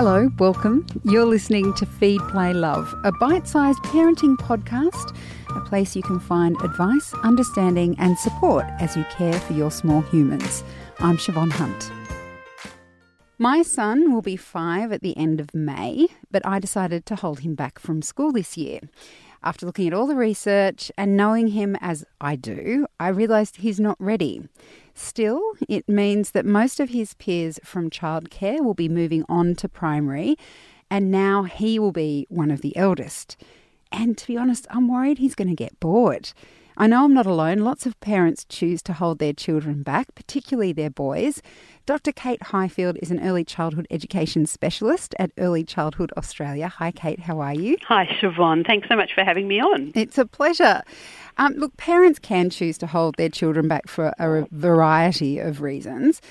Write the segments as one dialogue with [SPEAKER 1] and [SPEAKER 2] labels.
[SPEAKER 1] Hello, welcome. You're listening to Feed, Play, Love, a bite sized parenting podcast, a place you can find advice, understanding, and support as you care for your small humans. I'm Siobhan Hunt. My son will be five at the end of May, but I decided to hold him back from school this year. After looking at all the research and knowing him as I do, I realised he's not ready. Still, it means that most of his peers from childcare will be moving on to primary, and now he will be one of the eldest. And to be honest, I'm worried he's going to get bored. I know I'm not alone. Lots of parents choose to hold their children back, particularly their boys. Dr. Kate Highfield is an early childhood education specialist at Early Childhood Australia. Hi, Kate, how are you?
[SPEAKER 2] Hi, Siobhan. Thanks so much for having me on.
[SPEAKER 1] It's a pleasure. Um, look, parents can choose to hold their children back for a variety of reasons.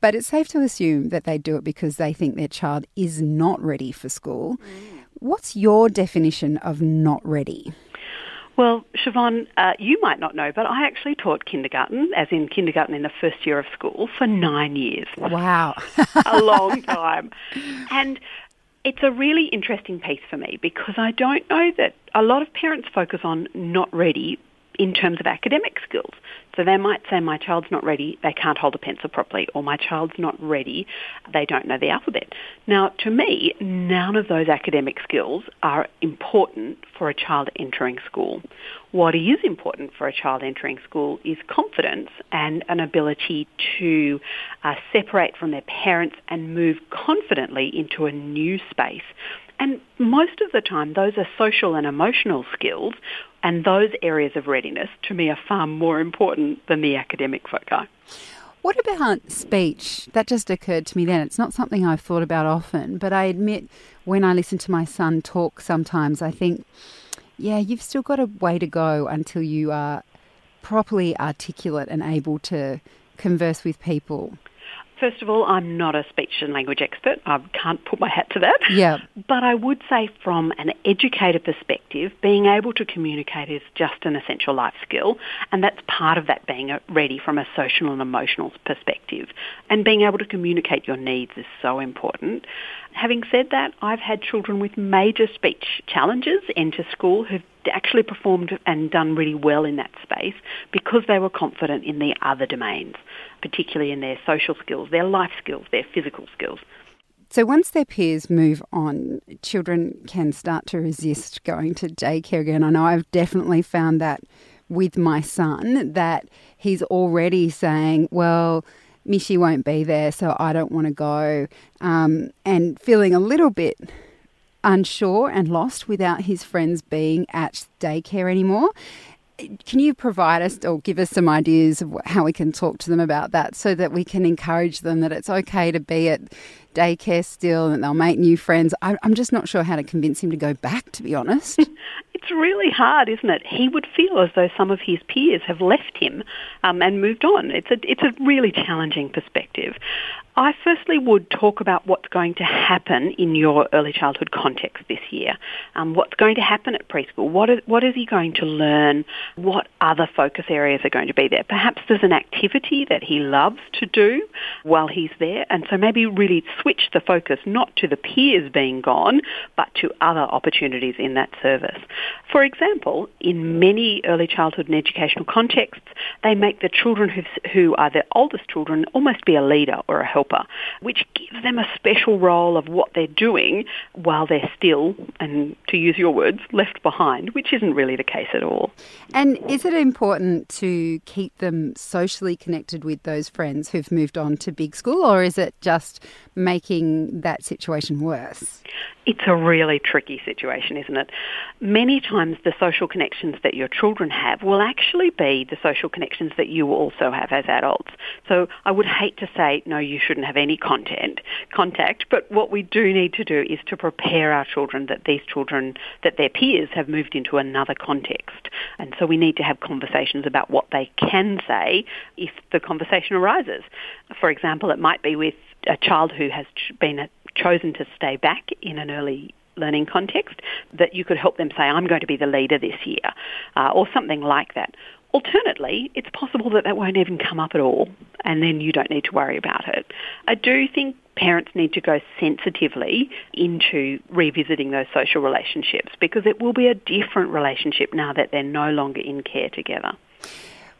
[SPEAKER 1] But it's safe to assume that they do it because they think their child is not ready for school. Mm. What's your definition of not ready?
[SPEAKER 2] Well, Siobhan, uh, you might not know, but I actually taught kindergarten, as in kindergarten in the first year of school, for nine years.
[SPEAKER 1] Wow.
[SPEAKER 2] a long time. And it's a really interesting piece for me because I don't know that a lot of parents focus on not ready in terms of academic skills. So they might say, my child's not ready, they can't hold a pencil properly, or my child's not ready, they don't know the alphabet. Now, to me, none of those academic skills are important for a child entering school. What is important for a child entering school is confidence and an ability to uh, separate from their parents and move confidently into a new space and most of the time, those are social and emotional skills, and those areas of readiness to me are far more important than the academic foci.
[SPEAKER 1] What about speech? That just occurred to me then. It's not something I've thought about often, but I admit when I listen to my son talk sometimes, I think, yeah, you've still got a way to go until you are properly articulate and able to converse with people.
[SPEAKER 2] First of all, I'm not a speech and language expert. I can't put my hat to that.
[SPEAKER 1] Yeah.
[SPEAKER 2] But I would say from an educator perspective, being able to communicate is just an essential life skill. And that's part of that being ready from a social and emotional perspective. And being able to communicate your needs is so important. Having said that, I've had children with major speech challenges enter school who've actually performed and done really well in that space because they were confident in the other domains, particularly in their social skills, their life skills, their physical skills.
[SPEAKER 1] So once their peers move on, children can start to resist going to daycare again. I know I've definitely found that with my son that he's already saying, well, Mishy won't be there, so I don't want to go, um, and feeling a little bit unsure and lost without his friends being at daycare anymore. Can you provide us or give us some ideas of how we can talk to them about that so that we can encourage them that it's okay to be at daycare still and they'll make new friends? I'm just not sure how to convince him to go back, to be honest.
[SPEAKER 2] it's really hard, isn't it? He would feel as though some of his peers have left him um, and moved on. It's a, it's a really challenging perspective. I firstly would talk about what's going to happen in your early childhood context this year. Um, what's going to happen at preschool? What is, what is he going to learn? What other focus areas are going to be there? Perhaps there's an activity that he loves to do while he's there, and so maybe really switch the focus not to the peers being gone, but to other opportunities in that service. For example, in many early childhood and educational contexts, they make the children who are the oldest children almost be a leader or a helper, which gives them a special role of what they're doing while they're still, and to use your words, left behind, which isn't really the case at all.
[SPEAKER 1] And is it important to keep them socially connected with those friends who've moved on to big school, or is it just making that situation worse?
[SPEAKER 2] It's a really tricky situation, isn't it? Many times the social connections that your children have will actually be the social connections that you also have as adults. So I would hate to say, no, you shouldn't have any content, contact, but what we do need to do is to prepare our children that these children, that their peers have moved into another context. And so we need to have conversations about what they can say if the conversation arises. For example, it might be with a child who has been chosen to stay back in an early learning context, that you could help them say, I'm going to be the leader this year, uh, or something like that. Alternately, it's possible that that won't even come up at all, and then you don't need to worry about it. I do think parents need to go sensitively into revisiting those social relationships because it will be a different relationship now that they're no longer in care together.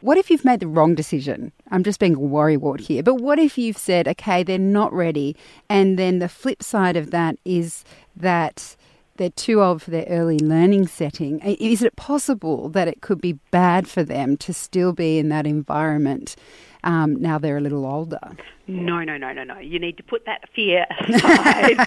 [SPEAKER 1] What if you've made the wrong decision? I'm just being a worrywart here, but what if you've said, okay, they're not ready, and then the flip side of that is that they're too old for their early learning setting. Is it possible that it could be bad for them to still be in that environment um, now they're a little older?
[SPEAKER 2] No, no, no, no, no. You need to put that fear aside.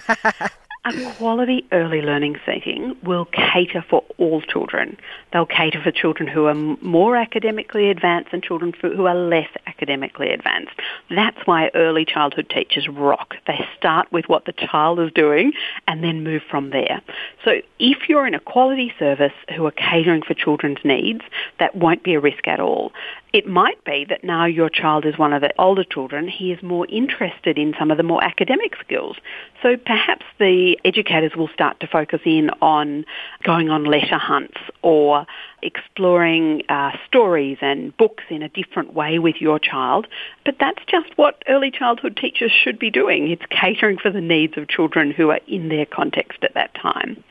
[SPEAKER 2] Quality early learning setting will cater for all children. They'll cater for children who are more academically advanced and children who are less academically advanced. That's why early childhood teachers rock. They start with what the child is doing and then move from there. So if you're in a quality service who are catering for children's needs, that won't be a risk at all. It might be that now your child is one of the older children, he is more interested in some of the more academic skills. So perhaps the educators will start to focus in on going on letter hunts or exploring uh, stories and books in a different way with your child. But that's just what early childhood teachers should be doing. It's catering for the needs of children who are in their context at that time.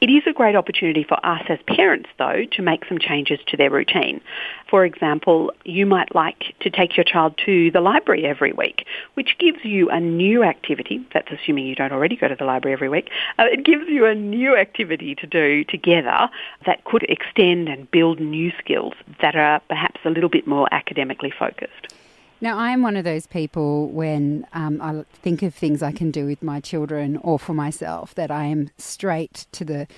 [SPEAKER 2] It is a great opportunity for us as parents, though, to make some changes to their routine. For example, you might like to take your child to the library every week, which gives you a new activity. That's assuming you don't already go to the library every week. Uh, it gives you a new activity to do together that could extend and build new skills that are perhaps a little bit more academically focused.
[SPEAKER 1] Now, I'm one of those people when um, I think of things I can do with my children or for myself that I am straight to the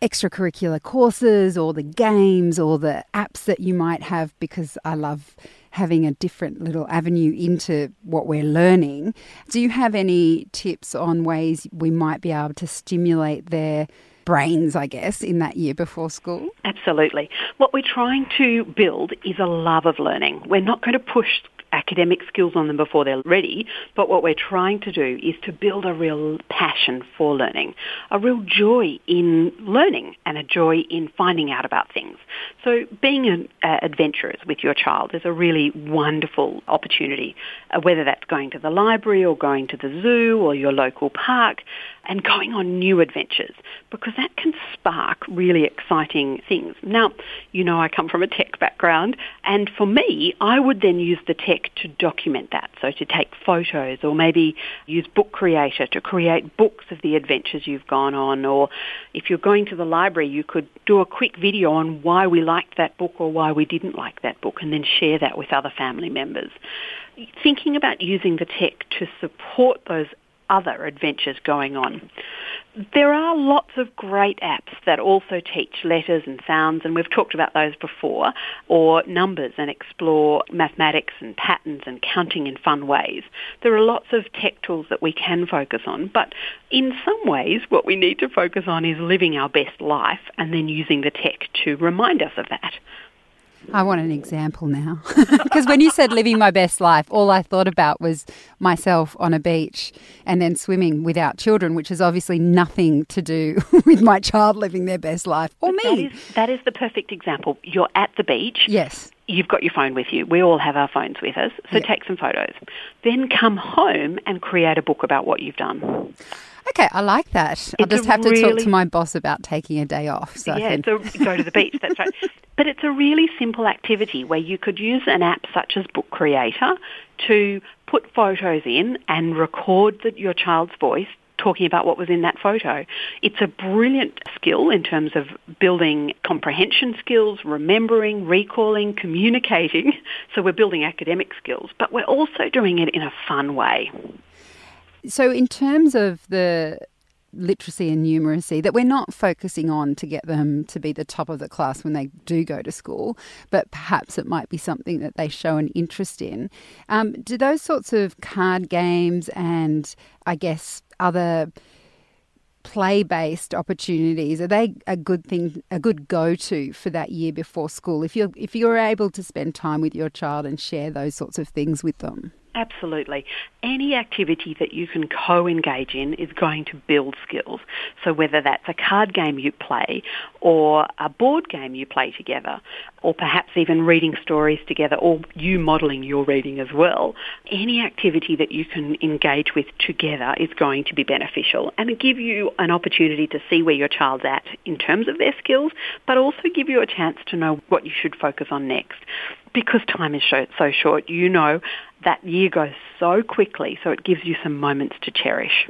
[SPEAKER 1] extracurricular courses or the games or the apps that you might have because I love having a different little avenue into what we're learning. Do you have any tips on ways we might be able to stimulate their brains, I guess, in that year before school?
[SPEAKER 2] Absolutely. What we're trying to build is a love of learning. We're not going to push academic skills on them before they're ready, but what we're trying to do is to build a real passion for learning, a real joy in learning and a joy in finding out about things. So being an, uh, with your child is a really wonderful opportunity, uh, whether that's going to the library or going to the zoo or your local park and going on new adventures because that can spark really exciting things. Now, you know I come from a tech background and for me, I would then use the tech to document that. So to take photos or maybe use Book Creator to create books of the adventures you've gone on or if you're going to the library, you could do a quick video on why we liked that book or why we didn't like that book and then share that with other family members thinking about using the tech to support those other adventures going on. There are lots of great apps that also teach letters and sounds, and we've talked about those before, or numbers and explore mathematics and patterns and counting in fun ways. There are lots of tech tools that we can focus on, but in some ways what we need to focus on is living our best life and then using the tech to remind us of that.
[SPEAKER 1] I want an example now. Because when you said living my best life, all I thought about was myself on a beach and then swimming without children, which is obviously nothing to do with my child living their best life or me.
[SPEAKER 2] That is, that is the perfect example. You're at the beach.
[SPEAKER 1] Yes.
[SPEAKER 2] You've got your phone with you. We all have our phones with us. So take some photos. Then come home and create a book about what you've done.
[SPEAKER 1] Okay, I like that. I'll just have really, to talk to my boss about taking a day off.
[SPEAKER 2] So yeah, can... so go to the beach. That's right. But it's a really simple activity where you could use an app such as Book Creator to put photos in and record the, your child's voice talking about what was in that photo. It's a brilliant skill in terms of building comprehension skills, remembering, recalling, communicating. So we're building academic skills, but we're also doing it in a fun way.
[SPEAKER 1] So, in terms of the literacy and numeracy that we're not focusing on to get them to be the top of the class when they do go to school, but perhaps it might be something that they show an interest in. Um, do those sorts of card games and I guess other play based opportunities are they a good thing a good go to for that year before school if you're if you're able to spend time with your child and share those sorts of things with them
[SPEAKER 2] Absolutely. Any activity that you can co-engage in is going to build skills. So whether that's a card game you play or a board game you play together or perhaps even reading stories together or you modelling your reading as well, any activity that you can engage with together is going to be beneficial and give you an opportunity to see where your child's at in terms of their skills, but also give you a chance to know what you should focus on next because time is so short, you know that year goes so quickly, so it gives you some moments to cherish.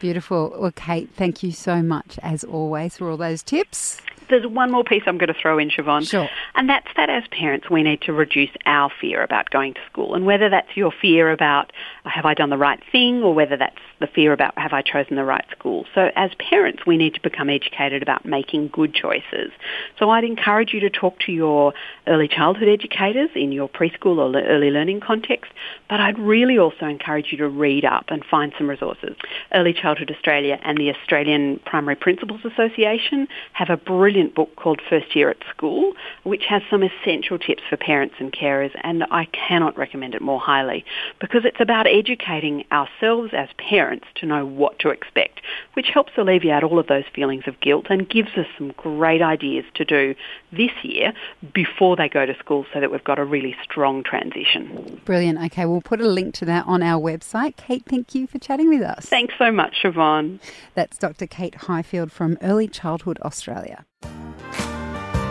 [SPEAKER 1] Beautiful. Well, Kate, thank you so much, as always, for all those tips
[SPEAKER 2] there's one more piece I'm going to throw in, Siobhan.
[SPEAKER 1] Sure.
[SPEAKER 2] And that's that as parents, we need to reduce our fear about going to school. And whether that's your fear about have I done the right thing or whether that's the fear about have I chosen the right school. So as parents, we need to become educated about making good choices. So I'd encourage you to talk to your early childhood educators in your preschool or early learning context, but I'd really also encourage you to read up and find some resources. Early Childhood Australia and the Australian Primary Principals Association have a brilliant brilliant book called First Year at School, which has some essential tips for parents and carers, and I cannot recommend it more highly because it's about educating ourselves as parents to know what to expect, which helps alleviate all of those feelings of guilt and gives us some great ideas to do this year before they go to school so that we've got a really strong transition.
[SPEAKER 1] Brilliant. Okay, we'll put a link to that on our website. Kate, thank you for chatting with us.
[SPEAKER 2] Thanks so much, Siobhan.
[SPEAKER 1] That's Dr. Kate Highfield from Early Childhood Australia.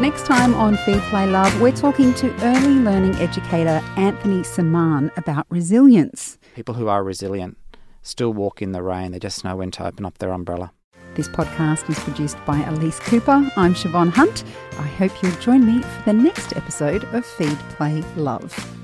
[SPEAKER 1] Next time on Feed Play Love, we're talking to early learning educator Anthony Semann about resilience.
[SPEAKER 3] People who are resilient still walk in the rain, they just know when to open up their umbrella.
[SPEAKER 1] This podcast is produced by Elise Cooper. I'm Siobhan Hunt. I hope you'll join me for the next episode of Feed Play Love.